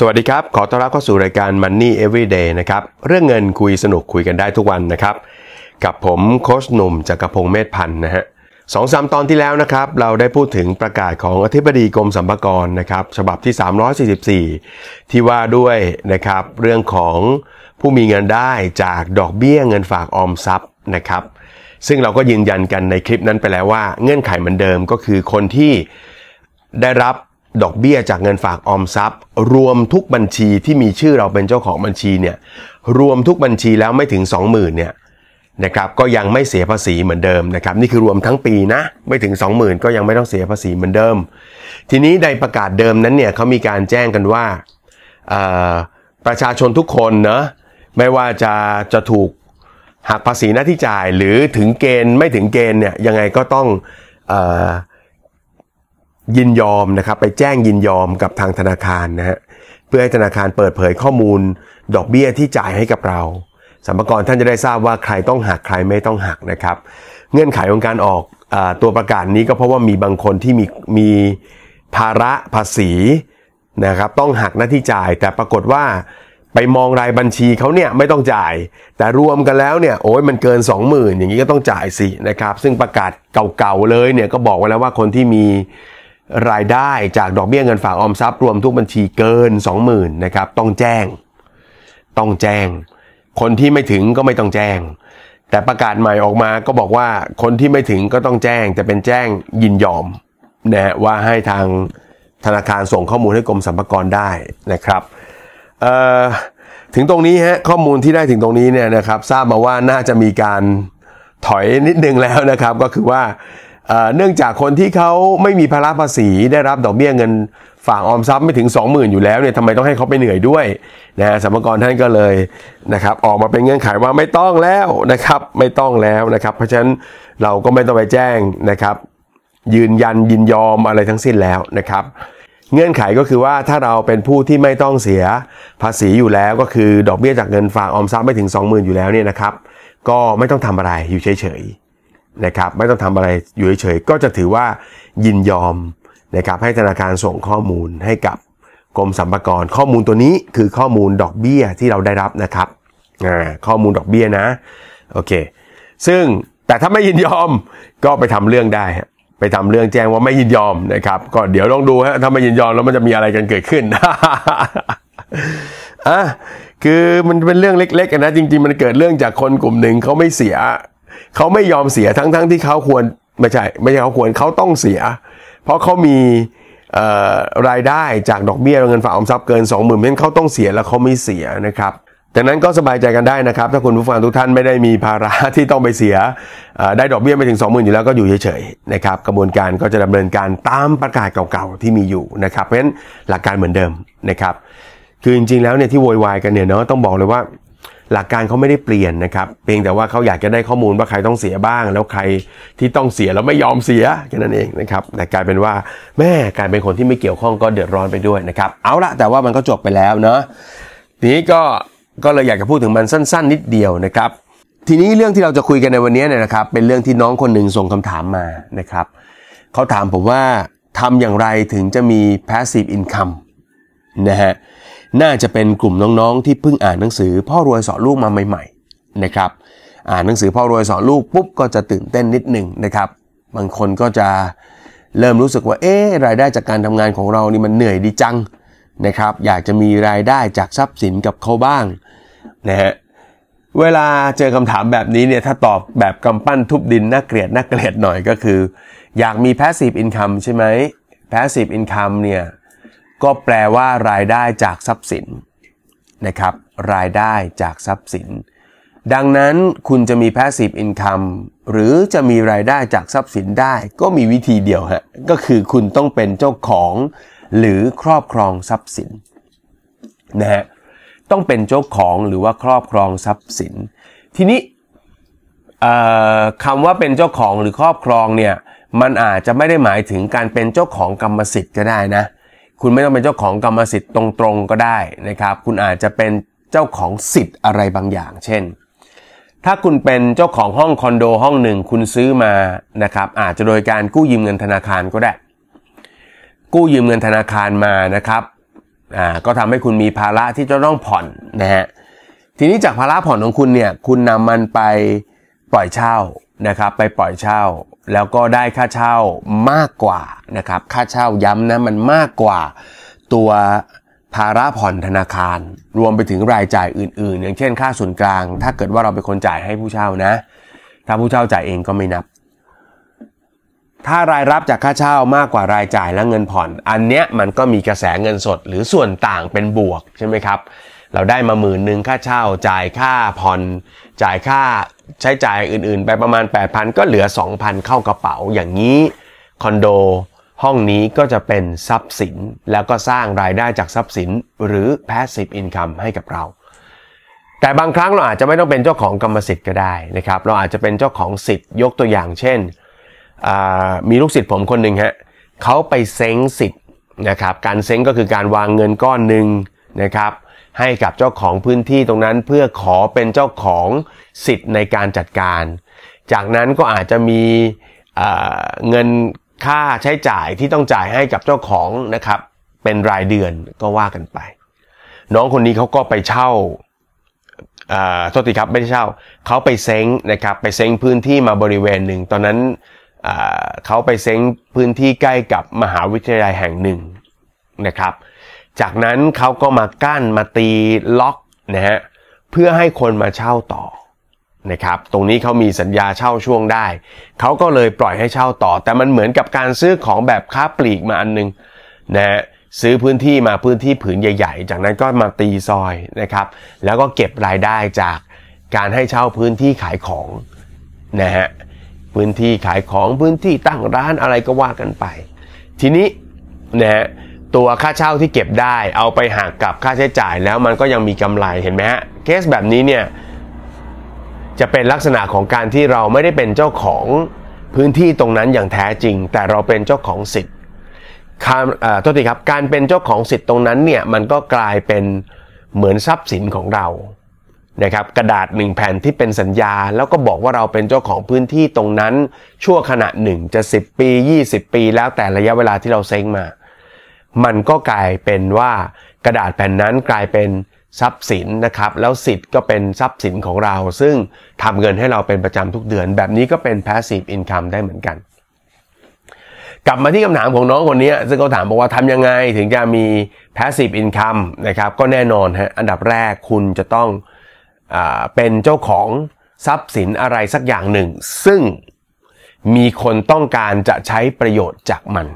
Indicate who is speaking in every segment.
Speaker 1: สวัสดีครับ ขอต้อนรับเข้าสู่รายการ Money Everyday นะครับ เรื่องเงินคุยสนุกคุยกันได้ทุกวันนะครับ กับผมโคชหนุ่มจากกระพงเมธพันธ์นะฮะสองสามตอนที่แล้วนะครับ เราได้พูดถึงประกาศของอธิบดีกรมสรรพากรนะครับ ฉบับที่ 344 ที่ว่าด้วยนะครับ เรื่องของผู้มีเงินได้จากดอกเบี้ยเงินฝากออมทรัพย์นะครับ ซึ่งเราก็ยืนยันกันในคลิปนั้นไปแล้วว่า เงื่อนไขเหมือนเดิมก็คือคนที่ได้รับ ดอกเบี้ยจากเงินฝากออมทรัพย์ รวมทุกบัญชีที่มีชื่อเราเป็นเจ้าของบัญชีเนี่ยรวมทุกบัญชีแล้วไม่ถึง 20,000เนี่ยนะครับก็ยังไม่เสียภาษีเหมือนเดิมนะครับนี่คือรวมทั้งปีนะไม่ถึง 20,000 ก็ยังไม่ต้องเสียภาษีเหมือนเดิม ทีนี้ในประกาศเดิมนั้นเนี่ยเขามีการแจ้งกันว่าประชาชนทุกคนเนะไม่ว่าจะจะถูกหักภาษีหน้าที่จ่ายหรือถึงเกณฑ์ไม่ถึงเกณฑ์เนี่ยยังไงก็ต้องอ ยินยอมนะครับไปแจ้งยินยอมกับทางธนาคารนะฮะเพื่อให้ธนาคารเปิดเผยข้อมูล ดอกเบี้ยที่จ่ายให้กับเราสัมภาระท่านจะได้ทราบว่าใครต้องหักใครไม่ต้องหักนะครับ เงื่อนไขของการออกอตัวประกาศนี้ก็เพราะว่ามีบางคนที่มีมีภาระภาษีนะครับต้องหักหน้าที่จ่าย แต่ปรากฏว่าไปมองรายบัญชีเขาเนี่ยไม่ต้องจ่าย แต่รวมกันแล้วเนี่ยโอ้ยมันเกิน 20,000 อย่างนี้ก็ต้องจ่ายสินะครับ ซึ่งประกาศเก่าๆเลยเนี่ยก็บอกไว้แล้วว่าคนที่มี รายได้จากดอกเบี้ยเงินฝากออมทรัพย์รวมทุกบัญชีเกิน 20,000นะครับต้องแจ้ง ต้องแจ้ง คนที่ไม่ถึงก็ไม่ต้องแจ้ง แต่ประกาศใหม่ออกมาก็บอกว่าคนที่ไม่ถึงก็ต้องแจ้งแต่เป็นแจ้งยินยอมนะว่าให้ทางธนาคารส่งข้อมูลให้กรมสรรพากรได้นะครับถึงตรงนี้ฮะข้อมูลที่ได้ถึงตรงนี้เนี่ยนะครับทราบมาว่าน่าจะมีการถอยนิดนึงแล้วนะครับ ก็คือว่า เนื่องจากคนที่เขาไม่มีภาระภาษีได้รับดอกเบี้ยเงินฝากออมทรัพย์ไม่ถึง 20,000 อยู่แล้วเนี่ยทำไมต้องให้เขาไปเหนื่อยด้วยนะสมกรท่านก็เลยนะครับออกมาเป็นเงื่อนไขว่าไม่ต้องแล้วนะครับไม่ต้องแล้วนะครับ เพราะฉะนั้นเราก็ไม่ต้องไปแจ้งนะครับ ยืนยันยินยอมอะไรทั้งสิ้นแล้วนะครับ เงื่อนไขก็คือว่าถ้าเราเป็นผู้ที่ไม่ต้องเสียภาษีอยู่แล้วก็คือดอกเบี้ยจากเงินฝากออมทรัพย์ไม่ถึง 20,000 อยู่แล้วเนี่ยนะครับ ก็ไม่ต้องทำอะไรอยู่เฉย นะครับไม่ต้องทำอะไรอยู่เฉยๆก็จะถือว่ายินยอมนะครับให้ธนาคารส่งข้อมูลให้กับกรมสรรพากรข้อมูลตัวนี้คือข้อมูลดอกเบี้ยที่เราได้รับนะครับข้อมูลดอกเบี้ยนะโอเคซึ่งแต่ถ้าไม่ยินยอมก็ไปทำเรื่องได้ ไปทำเรื่องแจ้งว่าไม่ยินยอมนะครับก็เดี๋ยวลองดูฮะถ้าไม่ยินยอมแล้วมันจะมีอะไรกันเกิดขึ้นอะคือมันเป็นเรื่องเล็กๆนะจริง ๆ มันเกิดเรื่องจากคนกลุ่มหนึ่งเขาไม่เสีย เขาไม่ยอมเสียทั้งๆทที่เขาควรไม่ใช่ไม่ใช่เขาควรเขาต้องเสีย เพราะเขามีรายได้จากดอกเบี้ยเงินฝากออมทรัพย์เกิน 20,000เพราะเขาต้องเสียแล้วเขาไม่เสียนะครับดังนั้นก็สบายใจกันได้นะครับ ถ้าคุณผู้ฟังทุกท่านไม่ได้มีภาระที่ต้องไปเสียได้ดอกเบี้ยไปถึง 20,000 อยู่แล้วก็อยู่เฉยๆนะครับกระบวนการก็จะดำเนินการตามประกาศเก่าๆที่มีอยู่นะครับเพราะฉะนั้นหลักการเหมือนเดิมนะครับคือจริงๆแล้วเนี่ยที่โวยวายกันเนี่ยเนาะต้องบอกเลยว่า หลักการเขาไม่ได้เปลี่ยนนะครับเพียงแต่ว่าเขาอยากจะได้ข้อมูลว่าใครต้องเสียบ้าง แล้วใครที่ต้องเสียแล้วไม่ยอมเสียแค่นั้นเองนะครับแต่กลายเป็นว่าแม่กลายเป็นคนที่ไม่เกี่ยวข้องก็เดือดร้อนไปด้วยนะครับเอาละแต่ว่ามันก็จบไปแล้วเนาะทีนี้ก็ก็เลยอยากจะพูดถึงมันสั้น ๆ นิดเดียวนะครับ ทีนี้เรื่องที่เราจะคุยกันในวันนี้เนี่ยนะครับ เป็นเรื่องที่น้องคนหนึ่งส่งคำถามมานะครับเขาถามผมว่าทำอย่างไรถึงจะมี passive income นะฮะน่าจะเป็นกลุ่มน้องๆ ที่เพิ่งอ่านหนังสือ พ่อรวยสอนลูกมาใหม่ๆนะครับอ่านหนังสือพ่อรวยสอนลูกปุ๊บก็จะตื่นเต้นนิดหนึ่งนะครับบางคนก็จะเริ่มรู้สึกว่าเอ๊รายได้จากการทำงานของเรานี่มันเหนื่อยดีจังนะครับอยากจะมีรายได้จากทรัพย์สินกับเขาบ้างนะฮะเวลาเจอคำถามแบบนี้เนี่ยถ้าตอบแบบกำปั้นทุบดินน่าเกลียดน่าเกลียดหน่อยก็คือ อยากมี passive income ใช่ไหม passive income เนี่ย ก็แปลว่ารายได้จากทรัพย์สินนะครับ รายได้จากทรัพย์สิน ดังนั้นคุณจะมี passive income หรือจะมีรายได้จากทรัพย์สินได้ ก็มีวิธีเดียวฮะก็คือคุณต้องเป็นเจ้าของ หรือครอบครองทรัพย์สินนะฮะต้องเป็นเจ้าของหรือว่าครอบครองทรัพย์สิน ทีนี้คำว่าเป็นเจ้าของหรือครอบครองเนี่ยมันอาจจะไม่ได้หมายถึงการเป็นเจ้าของกรรมสิทธิ์ก็ได้นะ คุณไม่ต้องเป็นเจ้าของกรรมสิทธิ์ตรงๆก็ได้นะครับ คุณอาจจะเป็นเจ้าของสิทธิ์อะไรบางอย่าง เช่น ถ้าคุณเป็นเจ้าของห้องคอนโดห้องหนึ่งคุณซื้อมานะครับอาจจะโดยการกู้ยืมเงินธนาคารก็ได้ กู้ยืมเงินธนาคารมานะครับอ่าก็ทำให้คุณมีภาระที่จะต้องผ่อนนะฮะทีนี้จากภาระผ่อนของคุณเนี่ยคุณนำมันไปปล่อยเช่านะครับไปปล่อยเช่า แล้วก็ได้ค่าเช่ามากกว่านะครับ ค่าเช่าย้ำนะมันมากกว่าตัวภาระผ่อนธนาคาร รวมไปถึงรายจ่ายอื่น ๆ อย่างเช่น ค่าส่วนกลาง ถ้าเกิดว่าเราเป็นคนจ่ายให้ผู้เช่านะ ถ้าผู้เช่าจ่ายเองก็ไม่นับ ถ้ารายรับจากค่าเช่ามากกว่ารายจ่ายและเงินผ่อน อันเนี้ยมันก็มีกระแสเงินสด หรือส่วนต่างเป็นบวกใช่ไหมครับ เราได้มาหมื่นหนึ่งค่าเช่าจ่ายค่าผ่อน จ่ายค่าใช้จ่ายอื่นๆ ไปประมาณ 8,000 ก็เหลือ 2,000 เข้ากระเป๋าอย่างนี้คอนโดห้องนี้ก็จะเป็นทรัพย์สิน แล้วก็สร้างรายได้จากทรัพย์สิน หรือ passive income ให้กับเรา แต่บางครั้งเราอาจจะไม่ต้องเป็นเจ้าของกรรมสิทธิ์ก็ได้นะครับ เราอาจจะเป็นเจ้าของสิทธิ์ยกตัวอย่างเช่น มีลูกศิษย์ผมคนหนึ่งฮะเขาไปเซ้งสิทธิ์นะครับ การเซ้งก็คือการวางเงินก้อนหนึ่งนะครับ ให้กับเจ้าของพื้นที่ตรงนั้นเพื่อขอเป็นเจ้าของสิทธิ์ในการจัดการ จากนั้นก็อาจจะมีเงินค่าใช้จ่ายที่ต้องจ่ายให้กับเจ้าของนะครับ เป็นรายเดือนก็ว่ากันไป น้องคนนี้เขาก็ไปเช่าโทษทีครับไม่ได้เช่าเขาไปเซ้งนะครับไปเซ้งพื้นที่มาบริเวณหนึ่ง ตอนนั้นเขาไปเซ้งพื้นที่ใกล้กับมหาวิทยาลัยแห่งหนึ่งนะครับ จากนั้นเขาก็มากั้นมาตีล็อกนะฮะเพื่อให้คนมาเช่าต่อนะครับตรงนี้เขามีสัญญาเช่าช่วงได้ เขาก็เลยปล่อยให้เช่าต่อ แต่มันเหมือนกับการซื้อของแบบค้าปลีกมาอันนึงนะซื้อพื้นที่มาพื้นที่ผืนใหญ่ ๆ จากนั้นก็มาตีซอยนะครับแล้วก็เก็บรายได้จากการให้เช่าพื้นที่ขายของนะฮะพื้นที่ขายของพื้นที่ตั้งร้านอะไรก็ว่ากันไป ทีนี้นะฮะ ตัวค่าเช่าที่เก็บได้เอาไปหักกับค่าใช้จ่ายแล้วมันก็ยังมีกำไรเห็นไหมฮะเคสแบบนี้เนี่ยจะเป็นลักษณะของการที่เราไม่ได้เป็นเจ้าของพื้นที่ตรงนั้นอย่างแท้จริง แต่เราเป็นเจ้าของสิทธิ์โทษทีครับการเป็นเจ้าของสิทธิ์ตรงนั้นเนี่ยมันก็กลายเป็นเหมือนทรัพย์สินของเรานะครับกระดาษหนึ่งแผ่นที่เป็นสัญญา แล้วก็บอกว่าเราเป็นเจ้าของพื้นที่ตรงนั้น ชั่วขณะหนึ่งจะ 10 ปี 20 ปี แล้วแต่ระยะเวลาที่เราเซ็งมา มันก็กลายเป็นว่ากระดาษแผ่นนั้นกลายเป็นทรัพย์สินนะครับ แล้วสิทธิ์ก็เป็นทรัพย์สินของเรา ซึ่งทำเงินให้เราเป็นประจำทุกเดือน แบบนี้ก็เป็น passive income ได้เหมือนกัน กลับมาที่คำถามของน้องคนนี้ซึ่งเขาถามบอกว่าทำยังไงถึงจะมี passive income นะครับ ก็แน่นอนฮะอันดับแรกคุณจะต้องอเป็นเจ้าของทรัพย์สินอะไรสักอย่างหนึ่ง ซึ่งมีคนต้องการจะใช้ประโยชน์จากมัน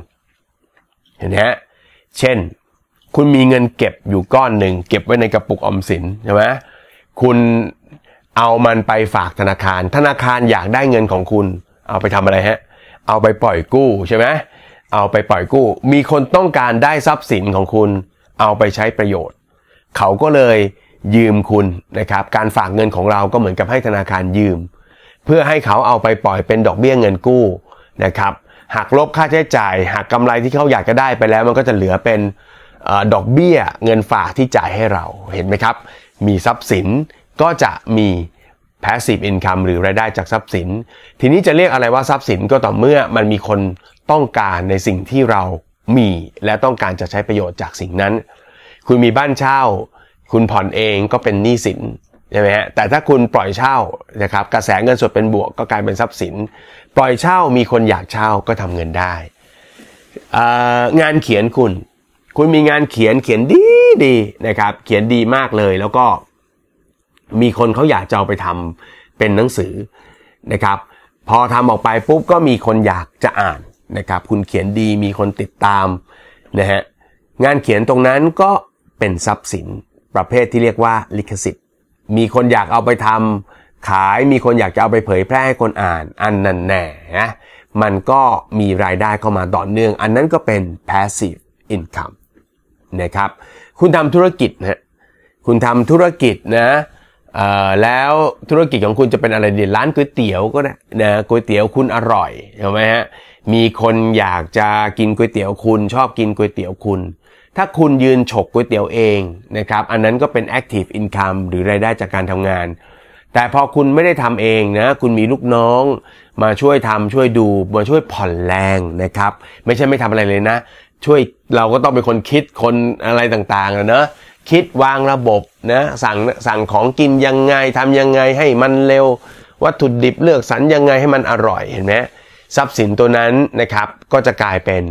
Speaker 1: เห็นไหมฮะ เช่น คุณมีเงินเก็บอยู่ก้อนหนึ่งเก็บไว้ในกระปุกออมสินใช่ไหมคุณเอามันไปฝากธนาคาร ธนาคารอยากได้เงินของคุณ เอาไปทำอะไรฮะ เอาไปปล่อยกู้ใช่ไหมเอาไปปล่อยกู้ มีคนต้องการได้ทรัพย์สินของคุณ เอาไปใช้ประโยชน์ เขาก็เลยยืมคุณนะครับ การฝากเงินของเราก็เหมือนกับให้ธนาคารยืม เพื่อให้เขาเอาไปปล่อยเป็นดอกเบี้ยเงินกู้นะครับ หักลบค่าใช้จ่ายหักกำไรที่เขาอยากจะได้ไปแล้ว มันก็จะเหลือเป็นดอกเบี้ยเงินฝากที่จ่ายให้เราเห็นไหมครับ มีทรัพย์สินก็จะมี passive income หรือรายได้จากทรัพย์สิน ทีนี้จะเรียกอะไรว่าทรัพย์สินก็ต่อเมื่อมันมีคนต้องการในสิ่งที่เรามี และต้องการจะใช้ประโยชน์จากสิ่งนั้น คุณมีบ้านเช่า คุณผ่อนเองก็เป็นหนี้สิน ใช่ไหมฮะแต่ถ้าคุณปล่อยเช่านะครับกระแสเงินสดเป็นบวกก็กลายเป็นทรัพย์สิน ปล่อยเช่ามีคนอยากเช่าก็ทำเงินได้ งานเขียนคุณ คุณมีงานเขียนเขียนดีดีนะครับเขียนดีมากเลยแล้วก็มีคนเขาอยากจะเอาไปทำเป็นหนังสือนะครับพอทำออกไปปุ๊บก็มีคนอยากจะอ่านนะครับคุณเขียนดีมีคนติดตามนะฮะงานเขียนตรงนั้นก็เป็นทรัพย์สินประเภทที่เรียกว่าลิขสิทธิ์ มีคนอยากเอาไปทำขายมีคนอยากจะเอาไปเผยแพร่ให้คนอ่าน อันนั้นแน่นะมันก็มีรายได้เข้ามาต่อเนื่อง อันนั้นก็เป็น passive income นะครับคุณทำธุรกิจนะคุณทำธุรกิจนะแล้วธุรกิจของคุณจะเป็นอะไรดีร้านก๋วยเตี๋ยวก็ได้นะก๋วยเตี๋ยวคุณอร่อยใช่ไหมฮะมีคนอยากจะกินก๋วยเตี๋ยวคุณ ชอบกินก๋วยเตี๋ยวคุณ ถ้าคุณยืนฉกก๋วยเตี๋ยวเองนะครับอันนั้นก็เป็น active income หรือรายได้จากการทำงาน แต่พอคุณไม่ได้ทำเองนะคุณมีลูกน้องมาช่วยทำช่วยดูมาช่วยผ่อนแรงนะครับไม่ใช่ไม่ทำอะไรเลยนะ ช่วยเราก็ต้องเป็นคนคิดคนอะไรต่างๆนะเนอะคิดวางระบบนะสั่งสั่งของกินยังไงทำยังไงให้มันเร็ว วัตถุดิบเลือกสรรยังไงให้มันอร่อยเห็นไหมทรัพย์สินตัวนั้นนะครับก็จะกลายเป็น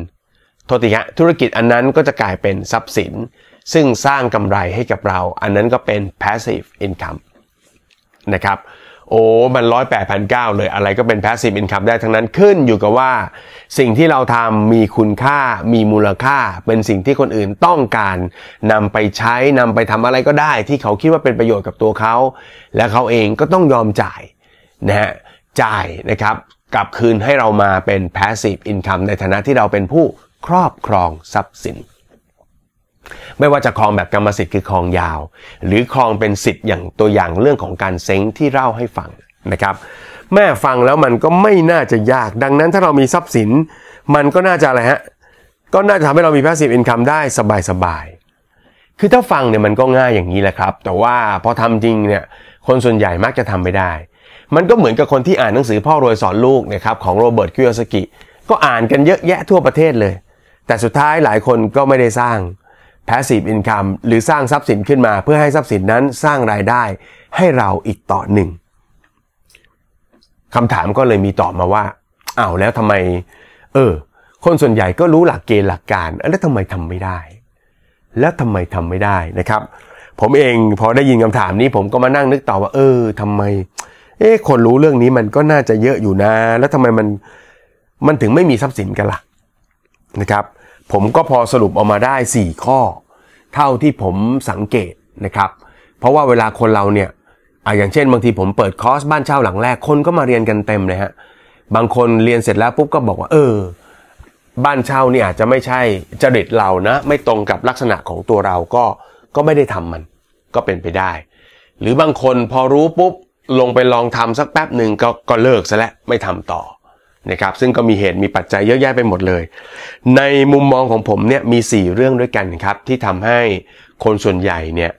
Speaker 1: โทษทีฮะธุรกิจอันนั้นก็จะกลายเป็นทรัพย์สิน ซึ่งสร้างกำไรให้กับเรา อันนั้นก็เป็น passive income นะครับโอ้มันร้อยแปดพันเก้าเลยอะไรก็เป็น passive income ได้ทั้งนั้นขึ้นอยู่กับว่าสิ่งที่เราทำมีคุณค่ามีมูลค่า เป็นสิ่งที่คนอื่นต้องการนำไปใช้นำไปทำอะไรก็ได้ ที่เขาคิดว่าเป็นประโยชน์กับตัวเขา และเขาเองก็ต้องยอมจ่ายนะฮะจ่ายนะครับกลับคืนให้เรามาเป็น passive income ในฐานะที่เราเป็นผู้ ครอบครองทรัพย์สิน ไม่ว่าจะครองแบบกรรมสิทธิ์คือครองยาว หรือครองเป็นสิทธิ์อย่างตัวอย่างเรื่องของการเซ้งที่เล่าให้ฟังนะครับ แหมฟังแล้วมันก็ไม่น่าจะยาก ดังนั้นถ้าเรามีทรัพย์สิน มันก็น่าจะอะไรฮะก็น่าจะทำให้เรามี passive income ได้สบายๆ คือถ้าฟังเนี่ยมันก็ง่ายอย่างนี้แหละครับ แต่ว่าพอทำจริงเนี่ยคนส่วนใหญ่มักจะทำไม่ได้ มันก็เหมือนกับคนที่อ่านหนังสือพ่อรวยสอนลูกนะครับของโรเบิร์ตคิโยสกิ ก็อ่านกันเยอะแยะทั่วประเทศเลย แต่สุดท้ายหลายคนก็ไม่ได้สร้าง passive income หรือสร้างทรัพย์สินขึ้นมา เพื่อให้ทรัพย์สินนั้นสร้างรายได้ให้เราอีกต่อหนึ่งคำถามก็เลยมีตอบมาว่าอ้าวแล้วทำไม เออ คนส่วนใหญ่ก็รู้หลักเกณฑ์หลักการ แล้วทำไมทำไม่ได้ แล้วทำไมทำไม่ได้นะครับ ผมเองพอได้ยินคำถามนี้ผมก็มานั่งนึกต่อว่า เออทำไม เอ๊คนรู้เรื่องนี้มันก็น่าจะเยอะอยู่นะ แล้วทำไมมันมันถึงไม่มีทรัพย์สินกันละ่ะนะครับ ผมก็พอสรุปออกมาได้ 4 ข้อ เท่าที่ผมสังเกตนะครับ เพราะว่าเวลาคนเราเนี่ยอ่าอย่างเช่นบางทีผมเปิดคอร์สบ้านเช่าหลังแรกคนก็มาเรียนกันเต็มเลยฮะบางคนเรียนเสร็จแล้วปุ๊บก็บอกว่า เออ บ้านเช่าเนี่ยอาจจะไม่ใช่จริตเรานะ ไม่ตรงกับลักษณะของตัวเราก็ก็ไม่ได้ทำมัน ก็เป็นไปได้ หรือบางคนพอรู้ปุ๊บลงไปลองทำสักแป๊บหนึ่งก็ก็เลิกซะแล้วไม่ทำต่อ นะครับซึ่งก็มีเหตุมีปัจจัยเยอะแยะไปหมดเลย ในมุมมองของผมเนี่ยมี 4 เรื่องด้วยกันครับที่ทำให้คนส่วนใหญ่เนี่ย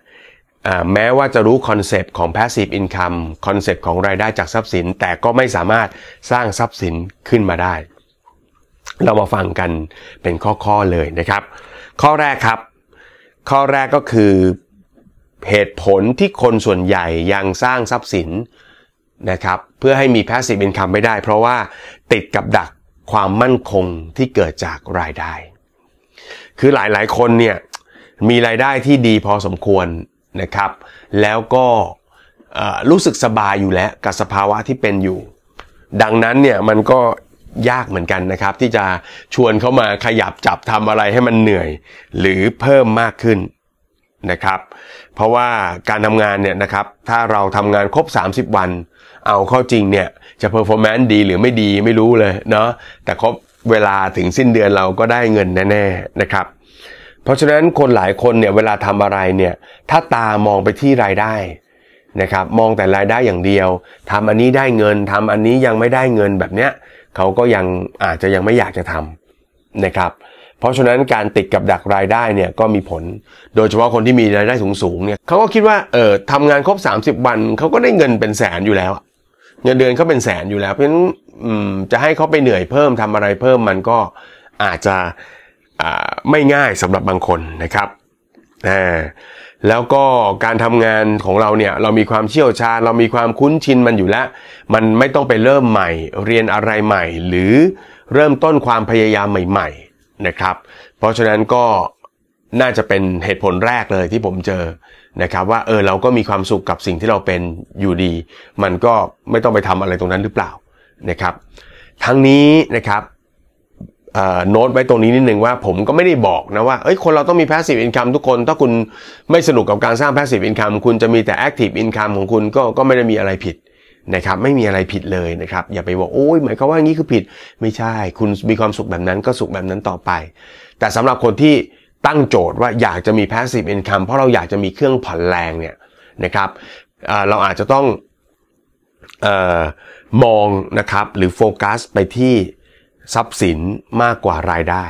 Speaker 1: แม้ว่าจะรู้คอนเซปต์ของ passive income คอนเซปต์ของรายได้จากทรัพย์สิน แต่ก็ไม่สามารถสร้างทรัพย์สินขึ้นมาได้ เรามาฟังกันเป็นข้อๆเลยนะครับ ข้อแรกครับ ข้อแรกก็คือเหตุผลที่คนส่วนใหญ่ยังสร้างทรัพย์สิน นะครับเพื่อให้มี passive income ไม่ได้ เพราะว่าติดกับดักความมั่นคงที่เกิดจากรายได้ คือหลายๆคนเนี่ยมีรายได้ที่ดีพอสมควรนะครับ แล้วก็รู้สึกสบายอยู่แล้วกับสภาวะที่เป็นอยู่ ดังนั้นเนี่ยมันก็ยากเหมือนกันนะครับ ที่จะชวนเขามาขยับจับทำอะไรให้มันเหนื่อย หรือเพิ่มมากขึ้นนะครับ เพราะว่าการทำงานเนี่ยนะครับถ้าเราทำงานครบ 30 วัน เอาเข้าจริงเนี่ยจะ performance ดีหรือไม่ดีไม่รู้เลยเนาะแต่ครบเวลาถึงสิ้นเดือนเราก็ได้เงินแน่ๆนะครับ เพราะฉะนั้นคนหลายคนเนี่ยเวลาทำอะไรเนี่ยถ้าตามองไปที่รายได้นะครับมองแต่รายได้อย่างเดียวทำอันนี้ได้เงินทำอันนี้ยังไม่ได้เงินแบบเนี้ยเขาก็ยังอาจจะยังไม่อยากจะทำนะครับเพราะฉะนั้นการติดกับดักรายได้เนี่ยก็มีผล โดยเฉพาะคนที่มีรายได้สูงๆเนี่ยเขาก็คิดว่าเออทำงานครบ 30 วันเขาก็ได้เงินเป็นแสนอยู่แล้ว เงินเดือนเขาเป็นแสนอยู่แล้ว เพราะฉะนั้นจะให้เขาไปเหนื่อยเพิ่มทำอะไรเพิ่มมันก็อาจจะไม่ง่ายสำหรับบางคนนะครับแล้วก็การทำงานของเราเนี่ยเรามีความเชี่ยวชาญ เรามีความคุ้นชินมันอยู่แล้ว มันไม่ต้องไปเริ่มใหม่ เรียนอะไรใหม่ หรือเริ่มต้นความพยายามใหม่ ๆนะครับ เพราะฉะนั้นก็น่าจะเป็นเหตุผลแรกเลยที่ผมเจอ นะครับว่าเออเราก็มีความสุขกับสิ่งที่เราเป็นอยู่ดี มันก็ไม่ต้องไปทำอะไรตรงนั้นหรือเปล่านะครับ ทั้งนี้นะครับโน้ตไว้ตรงนี้นิดนึงว่าผมก็ไม่ได้บอกนะว่าเอ้ยคนเราต้องมี passive income ทุกคน ถ้าคุณไม่สนุกกับการสร้าง passive income คุณจะมีแต่ active income ของคุณก็ก็ไม่ได้มีอะไรผิดนะครับไม่มีอะไรผิดเลยนะครับ อย่าไปบอกโอ้ยหมายความว่างี้คือผิดไม่ใช่ คุณมีความสุขแบบนั้นก็สุขแบบนั้นต่อไป แต่สำหรับคนที่ ตั้งโจทย์ว่าอยากจะมี passive income เพราะเราอยากจะมีเครื่องผ่อนแรงเนี่ยนะครับเราอาจจะต้องออมองนะครับหรือโฟกัสไปที่ทรัพย์สินมากกว่ารายได้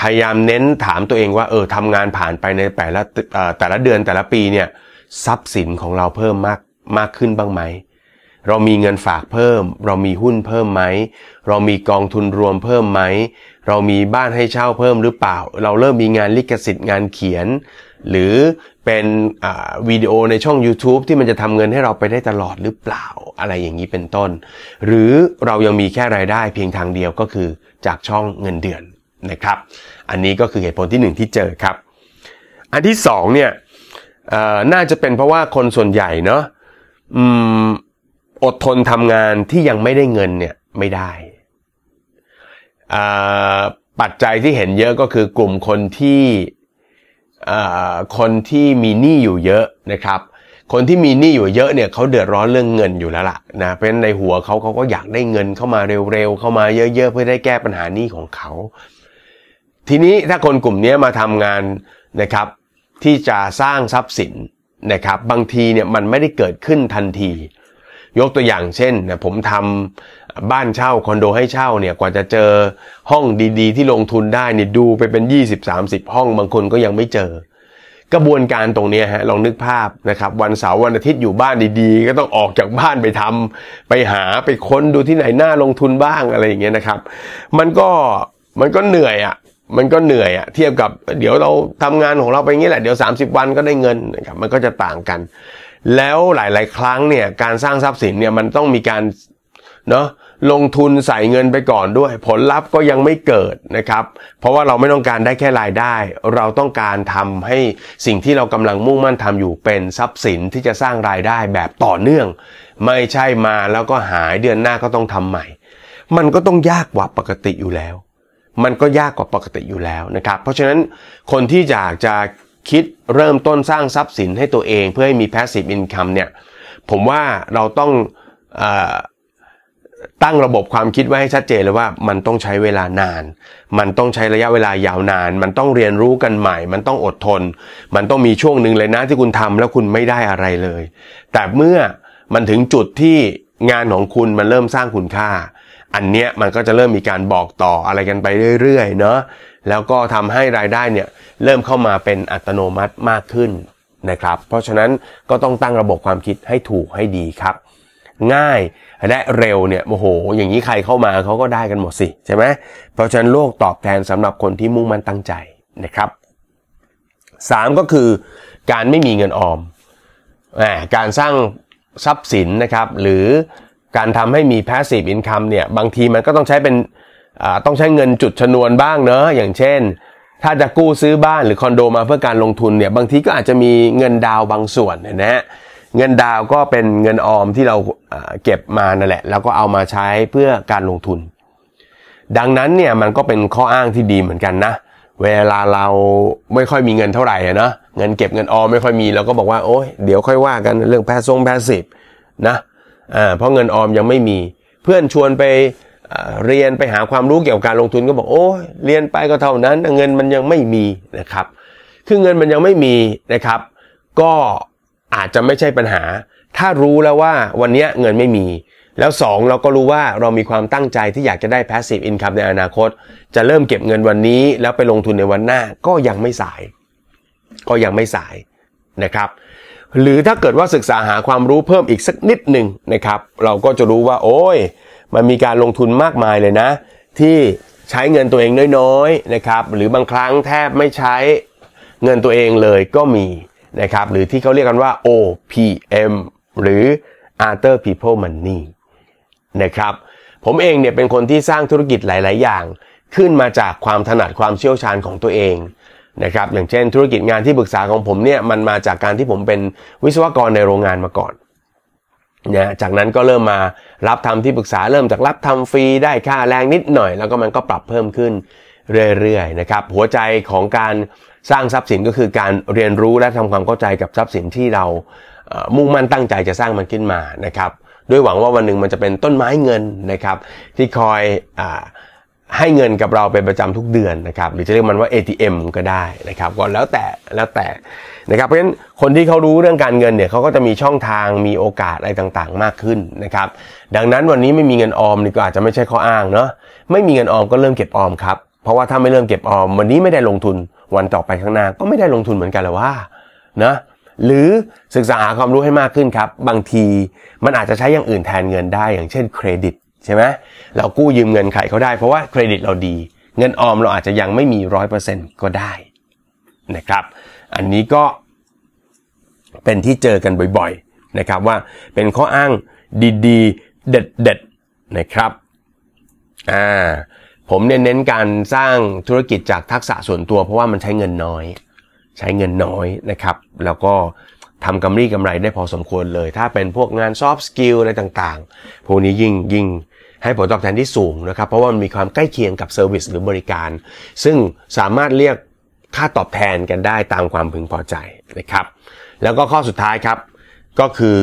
Speaker 1: พยายามเน้นถามตัวเองว่าเออทำงานผ่านไปในแต่ละแต่ละเดือนแต่ละปีเนี่ยทรัพย์สินของเราเพิ่มมากมากขึ้นบ้างไหม เรามีเงินฝากเพิ่ม เรามีหุ้นเพิ่มไหม เรามีกองทุนรวมเพิ่มไหม เรามีบ้านให้เช่าเพิ่มหรือเปล่า เราเริ่มมีงานลิขสิทธิ์งานเขียน หรือเป็นวิดีโอในช่อง YouTube ที่มันจะทำเงินให้เราไปได้ตลอดหรือเปล่าอะไรอย่างนี้เป็นต้น หรือเรายังมีแค่รายได้เพียงทางเดียวก็คือจากช่องเงินเดือนนะครับ อันนี้ก็คือเหตุผลที่1ที่เจอครับ อันที่2เนี่ยน่าจะเป็นเพราะว่าคนส่วนใหญ่เนาะ อดทนทำงานที่ยังไม่ได้เงินเนี่ยไม่ได้ ปัจจัยที่เห็นเยอะก็คือกลุ่มคนที่คนที่มีหนี้อยู่เยอะนะครับ คนที่มีหนี้อยู่เยอะเนี่ยเขาเดือดร้อนเรื่องเงินอยู่แล้วล่ะนะเพราะฉะนั้นในหัวเขาเขาก็อยากได้เงินเข้ามาเร็วๆเข้ามาเยอะๆเพื่อได้แก้ปัญหาหนี้ของเขา ทีนี้ถ้าคนกลุ่มนี้มาทำงานนะครับ ที่จะสร้างทรัพย์สินนะครับ บางทีเนี่ยมันไม่ได้เกิดขึ้นทันที ยกตัวอย่างเช่นนะผมทำบ้านเช่าคอนโดให้เช่าเนี่ยกว่าจะเจอห้องดีๆ ที่ลงทุนได้เนี่ยดูไปเป็น 20-30 ห้องบางคนก็ยังไม่เจอ กระบวนการตรงนี้ฮะลองนึกภาพนะครับวันเสาร์วันอาทิตย์อยู่บ้านดีๆ ก็ต้องออกจากบ้านไปทำไปหาไปค้นดูที่ไหนน่าลงทุนบ้างอะไรอย่างเงี้ยนะครับ มันก็มันก็เหนื่อยอะ่ะมันก็เหนื่อยอะเทียบกับเดี๋ยวเราทำงานของเราไปงี้แหละเดี๋ยว 30 วันก็ได้เงินนะครับมันก็จะต่างกัน แล้วหลาย ๆ ครั้งเนี่ยการสร้างทรัพย์สินเนี่ยมันต้องมีการเนาะลงทุนใส่เงินไปก่อนด้วย ผลลัพธ์ก็ยังไม่เกิดนะครับ เพราะว่าเราไม่ต้องการได้แค่รายได้ เราต้องการทำให้สิ่งที่เรากำลังมุ่งมั่นทำอยู่เป็นทรัพย์สินที่จะสร้างรายได้แบบต่อเนื่อง ไม่ใช่มาแล้วก็หายเดือนหน้าก็ต้องทำใหม่ มันก็ต้องยากกว่าปกติอยู่แล้ว มันก็ยากกว่าปกติอยู่แล้วนะครับ เพราะฉะนั้นคนที่อยากจะ คิดเริ่มต้นสร้างทรัพย์สินให้ตัวเองเพื่อให้มี passive income เนี่ยผมว่าเราต้องอตั้งระบบความคิดไว้ให้ชัดเจนเลยว่ามันต้องใช้เวลานาน มันต้องใช้ระยะเวลายาวนาน มันต้องเรียนรู้กันใหม่ มันต้องอดทน มันต้องมีช่วงหนึ่งเลยนะที่คุณทำแล้วคุณไม่ได้อะไรเลย แต่เมื่อมันถึงจุดที่งานของคุณมันเริ่มสร้างคุณค่า อันเนี้ยมันก็จะเริ่มมีการบอกต่ออะไรกันไปเรื่อยๆ เนาะ แล้วก็ทำให้รายได้เนี่ยเริ่มเข้ามาเป็นอัตโนมัติมากขึ้นนะครับ เพราะฉะนั้นก็ต้องตั้งระบบความคิดให้ถูกให้ดีครับ ง่ายและเร็วเนี่ยโอ้โห อย่างนี้ใครเข้ามาเขาก็ได้กันหมดสิใช่ไหมเพราะฉะนั้นโลกตอบแทนสำหรับคนที่มุ่งมั่นตั้งใจนะครับ 3 ก็คือการไม่มีเงินออมการสร้างทรัพย์สินนะครับ หรือการทำให้มี passive income เนี่ยบางทีมันก็ต้องใช้เป็น ต้องใช้เงินจุดชนวนบ้างเนอะอย่างเช่น ถ้าจะกู้ซื้อบ้านหรือคอนโดมาเพื่อการลงทุนเนี่ยบางทีก็อาจจะมีเงินดาวบางส่วนนะฮะเงินดาวก็เป็นเงินออมที่เราเก็บมานั่นแหละ แล้วก็เอามาใช้เพื่อการลงทุน ดังนั้นเนี่ยมันก็เป็นข้ออ้างที่ดีเหมือนกันนะ เวลาเราไม่ค่อยมีเงินเท่าไหร่นะเงินเก็บเงินออมไม่ค่อยมีเราก็บอกว่าโอ้ยเดี๋ยวค่อยว่ากันเรื่องแพสซงแพสซีฟนะอ่าเพราะเงินออมยังไม่มี เพื่อนชวนไป เรียนไปหาความรู้เกี่ยวกับการลงทุนก็บอกโอ้เรียนไปก็เท่านั้น เงินมันยังไม่มีนะครับ คือเงินมันยังไม่มีนะครับ ก็อาจจะไม่ใช่ปัญหา ถ้ารู้แล้วว่าวันนี้เงินไม่มี แล้ว 2 เราก็รู้ว่าเรามีความตั้งใจที่อยากจะได้ passive income ในอนาคต จะเริ่มเก็บเงินวันนี้ แล้วไปลงทุนในวันหน้าก็ยังไม่สาย ก็ยังไม่สายนะครับหรือถ้าเกิดว่าศึกษาหาความรู้เพิ่มอีกสักนิดหนึ่งนะครับ เราก็จะรู้ว่า โอ้ย มันมีการลงทุนมากมายเลยนะ ที่ใช้เงินตัวเองน้อยๆนะครับ หรือบางครั้งแทบไม่ใช้เงินตัวเองเลยก็มีนะครับ หรือที่เขาเรียกกันว่า OPM หรือ Other People Money นะครับ ผมเองเนี่ยเป็นคนที่สร้างธุรกิจหลาย ๆ อย่าง ขึ้นมาจากความถนัดความเชี่ยวชาญของตัวเองนะครับอย่างเช่นธุรกิจงานที่ปรึกษาของผมเนี่ยมันมาจากการที่ผมเป็นวิศวกรในโรงงานมาก่อน นะจากนั้นก็เริ่มมารับทำที่ปรึกษาเริ่มจากรับทำฟรีได้ค่าแรงนิดหน่อย แล้วก็มันก็ปรับเพิ่มขึ้นเรื่อยๆนะครับหัวใจของการสร้างทรัพย์สินก็คือการเรียนรู้และทำความเข้าใจกับทรัพย์สินที่เรามุ่งมั่นตั้งใจจะสร้างมันขึ้นมานะครับด้วยหวังว่าวันหนึ่งมันจะเป็นต้นไม้เงินนะครับที่คอยอ ให้เงินกับเราเป็นประจำทุกเดือนนะครับหรือจะเรียกมันว่า ATM ก็ได้นะครับก็แล้วแต่แล้วแต่นะครับเพราะฉะนั้นคนที่เขารู้เรื่องการเงินเนี่ยเขาก็จะมีช่องทางมีโอกาสอะไรต่างๆ มากขึ้นนะครับดังนั้นวันนี้ไม่มีเงินออมนี่ก็อาจจะไม่ใช่ข้ออ้างเนาะไม่มีเงินออมก็เริ่มเก็บออมครับเพราะว่าถ้าไม่เริ่มเก็บออม วันนี้ไม่ได้ลงทุนวันต่อไปข้างหน้าก็ไม่ได้ลงทุนเหมือนกันเลยว่านะหรือศึกษาหาความรู้ให้มากขึ้นครับ บางทีมันอาจจะใช้อย่างอื่นแทนเงินได้อย่างเช่นเครดิต ใช่ไหมเรากู้ยืมเงินใครเขาได้เพราะว่าเครดิตเราดี เงินออมเราอาจจะยังไม่มีร้อยเปอร์เซ็นต์ก็ได้นะครับ อันนี้ก็เป็นที่เจอกันบ่อยๆนะครับว่าเป็นข้ออ้างดีๆ เด็ดๆนะครับอ่าผมเน้นการสร้างธุรกิจจากทักษะส่วนตัวเพราะว่ามันใช้เงินน้อย ใช้เงินน้อยนะครับ แล้วก็ทำกำไรกำไรได้พอสมควรเลย ถ้าเป็นพวกงาน soft skill อะไรต่างๆ พวกนี้ยิ่งยิ่ง ให้ผลตอบแทนที่สูงนะครับ เพราะว่ามันมีความใกล้เคียงกับ service หรือบริการ ซึ่งสามารถเรียกค่าตอบแทนกันได้ตามความพึงพอใจนะครับ แล้วก็ข้อสุดท้ายครับ ก็คือ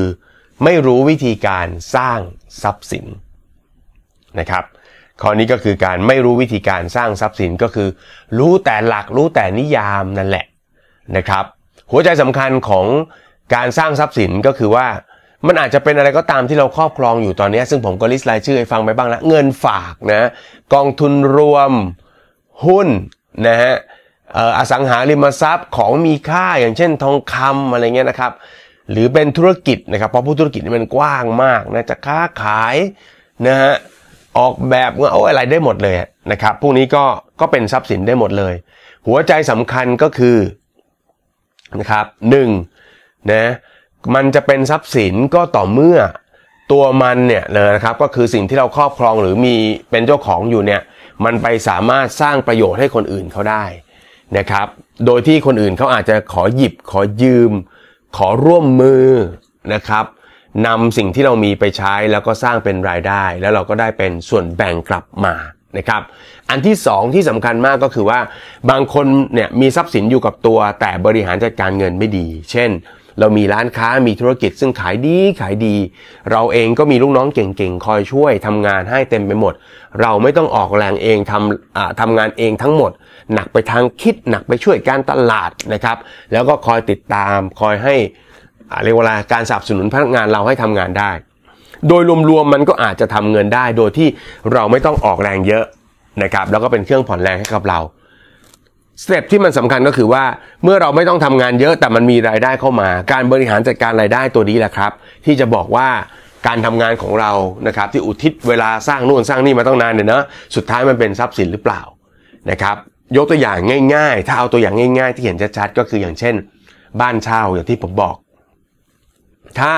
Speaker 1: ไม่รู้วิธีการสร้างทรัพย์สินนะครับข้อนี้ก็คือการไม่รู้วิธีการสร้างทรัพย์สินก็คือ รู้แต่หลักรู้แต่นิยามนั่นแหละนะครับ หัวใจสำคัญของการสร้างทรัพย์สินก็คือว่า มันอาจจะเป็นอะไรก็ตามที่เราครอบครองอยู่ตอนนี้ ซึ่งผมก็ลิสต์รายชื่อให้ฟังไปบ้างล้วเงินฝากนะกองทุนรวมหุ้นนะฮะอสังหาริมทรัพย์ของมีค่าอย่างเช่นทองคำอะไรเงี้ยนะครับ หรือเป็นธุรกิจนะครับเพราะผู้ธุรกิจมันกว้างมากนะจะค้าขายนะฮะออกแบบเอาอะไรได้หมดเลยนะครับพวกนี้ก็ก็เป็นทรัพย์สินได้หมดเลย หัวใจสำคัญก็คือนะครับหนึ่งนะ มันจะเป็นทรัพย์สินก็ต่อเมื่อตัวมันเนี่ยนะครับก็คือสิ่งที่เราครอบครองหรือมีเป็นเจ้าของอยู่เนี่ยมันไปสามารถสร้างประโยชน์ให้คนอื่นเขาได้นะครับ โดยที่คนอื่นเขาอาจจะขอหยิบขอยืม ขอร่วมมือนะครับนำสิ่งที่เรามีไปใช้แล้วก็สร้างเป็นรายได้ แล้วเราก็ได้เป็นส่วนแบ่งกลับมานะครับ อันที่สองที่สำคัญมากก็คือว่าบางคนเนี่ยมีทรัพย์สินอยู่กับตัวแต่บริหารจัดการเงินไม่ดี เช่น เรามีร้านค้ามีธุรกิจซึ่งขายดีขายดี เราเองก็มีลูกน้องเก่งๆ คอยช่วยทำงานให้เต็มไปหมด เราไม่ต้องออกแรงเองทำทำงานเองทั้งหมด หนักไปทางคิดหนักไปช่วยการตลาดนะครับ แล้วก็คอยติดตามคอยให้เรียกว่าการสนับสนุนพนักงานเราให้ทำงานได้ โดยรวมๆมันก็อาจจะทำเงินได้ โดยที่เราไม่ต้องออกแรงเยอะนะครับ แล้วก็เป็นเครื่องผ่อนแรงให้กับเรา สเต็ปที่มันสำคัญก็คือว่าเมื่อเราไม่ต้องทำงานเยอะแต่มันมีรายได้เข้ามา การบริหารจัดการรายได้ตัวนี้แหละครับ ที่จะบอกว่าการทำงานของเรานะครับที่อุทิศเวลาสร้างนู่นสร้างนี่มาต้องนานเนี่ยนะสุดท้ายมันเป็นทรัพย์สินหรือเปล่านะครับยกตัวอย่างง่าย ๆ ถ้าเอาตัวอย่างง่าย ๆ ที่เห็นชัดๆก็คืออย่างเช่น บ้านเช่าอย่างที่ผมบอก ถ้า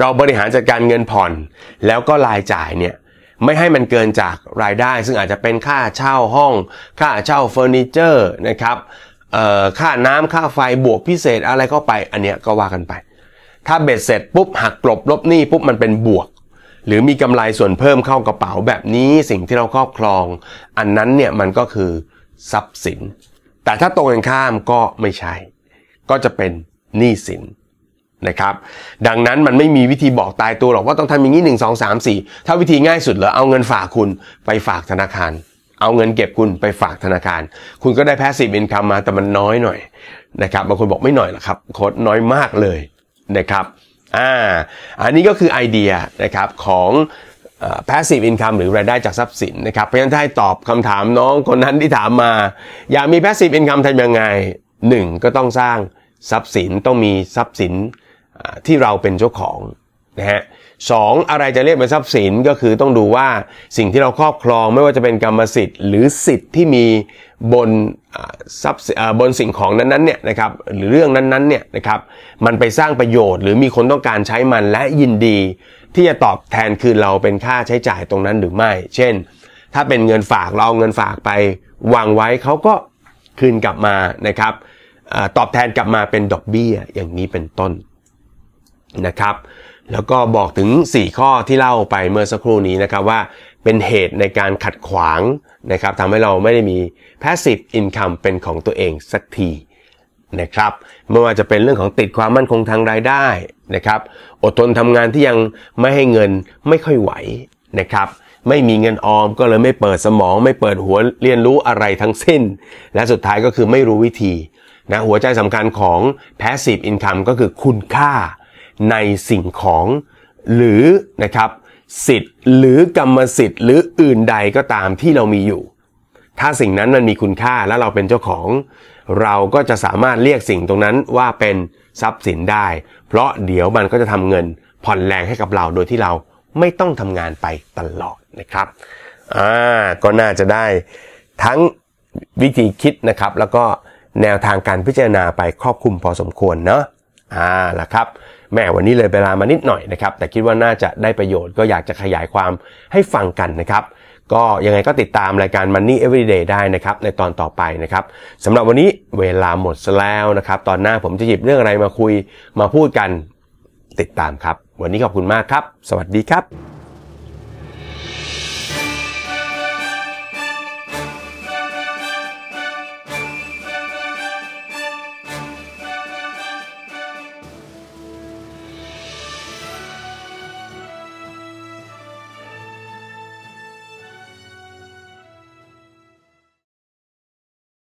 Speaker 1: เราบริหารจัดการเงินผ่อนแล้วก็รายจ่ายเนี่ย ไม่ให้มันเกินจากรายได้ ซึ่งอาจจะเป็นค่าเช่าห้อง ค่าเช่าเฟอร์นิเจอร์นะครับค่าน้ำค่าไฟบวกพิเศษอะไรเข้าไป อันเนี้ยก็ว่ากันไป ถ้าเบ็ดเสร็จปุ๊บหักกลบลบหนี้ปุ๊บมันเป็นบวก หรือมีกำไรส่วนเพิ่มเข้ากระเป๋าแบบนี้สิ่งที่เราครอบครอง อันนั้นเนี่ยมันก็คือทรัพย์สิน แต่ถ้าตรงกันข้ามก็ไม่ใช่ ก็จะเป็นหนี้สิน นะครับ ดังนั้นมันไม่มีวิธีบอกตายตัวหรอกว่าต้องทำอย่างนี้หนึ่งสองสามสี่ถ้าวิธีง่ายสุดเหรอเอาเงินฝากคุณไปฝากธนาคาร เอาเงินเก็บคุณไปฝากธนาคาร คุณก็ได้แพสซีฟอินคัมมาแต่มันน้อยหน่อยนะครับบางคนบอกไม่หน่อยหรอกครับโคตรน้อยมากเลยนะครับอ่าอันนี้ก็คือไอเดียนะครับของ passive income หรือรายได้จากทรัพย์สินนะครับเพราะฉะนั้นถ้าให้ตอบคำถามน้องคนนั้นที่ถามมา อยากมี passive income ทำยังไง 1 ก็ต้องสร้างทรัพย์สินต้องมีทรัพย์สิน ที่เราเป็นเจ้าของนะฮะสองอะไรจะเรียกเป็นทรัพย์สินก็คือต้องดูว่าสิ่งที่เราครอบครองไม่ว่าจะเป็นกรรมสิทธิ์ หรือสิทธิ์ที่มีบนทรัพย์บนสิ่งของนั้นๆเนี่ยนะครับหรือเรื่องนั้นๆเนี่ยนะครับมันไปสร้างประโยชน์ หรือมีคนต้องการใช้มันและยินดี ที่จะตอบแทนคืนเราเป็นค่าใช้จ่ายตรงนั้นหรือไม่ เช่น ถ้าเป็นเงินฝากเราเอาเงินฝากไปวางไว้เขาก็คืนกลับมานะครับตอบแทนกลับมาเป็นดอกเบี้ยอย่างนี้เป็นต้น นะครับ แล้วก็บอกถึง 4 ข้อที่เล่าไปเมื่อสักครู่นี้นะครับว่าเป็นเหตุในการขัดขวางนะครับทำให้เราไม่ได้มี passive income เป็นของตัวเองสักทีนะครับไม่ว่าจะเป็นเรื่องของติดความมั่นคงทางรายได้นะครับอดทนทำงานที่ยังไม่ให้เงินไม่ค่อยไหวนะครับไม่มีเงินออมก็เลยไม่เปิดสมอง ไม่เปิดหัวเรียนรู้อะไรทั้งสิ้น และสุดท้ายก็คือไม่รู้วิธีนะหัวใจสำคัญของ passive income ก็คือคุณค่า ในสิ่งของหรือนะครับสิทธิ์หรือกรรมสิทธิ์ หรืออื่นใดก็ตามที่เรามีอยู่ ถ้าสิ่งนั้นมันมีคุณค่าและเราเป็นเจ้าของ เราก็จะสามารถเรียกสิ่งตรงนั้นว่าเป็นทรัพย์สินได้ เพราะเดี๋ยวมันก็จะทำเงินผ่อนแรงให้กับเราโดยที่เราไม่ต้องทำงานไปตลอดนะครับอ่าก็น่าจะได้ทั้งวิธีคิดนะครับ แล้วก็แนวทางการพิจารณาไปครอบคลุมพอสมควรเนาะอ่าล่ะครับ แม่วันนี้เลยเวลามานิดหน่อยนะครับ แต่คิดว่าน่าจะได้ประโยชน์ก็อยากจะขยายความให้ฟังกันนะครับ ก็ยังไงก็ติดตามรายการ Money Everyday ได้นะครับ ในตอนต่อไปนะครับสำหรับวันนี้เวลาหมดแล้วนะครับ ตอนหน้าผมจะหยิบเรื่องอะไรมาคุยมาพูดกันติดตามครับ วันนี้ขอบคุณมากครับ สวัสดีครับ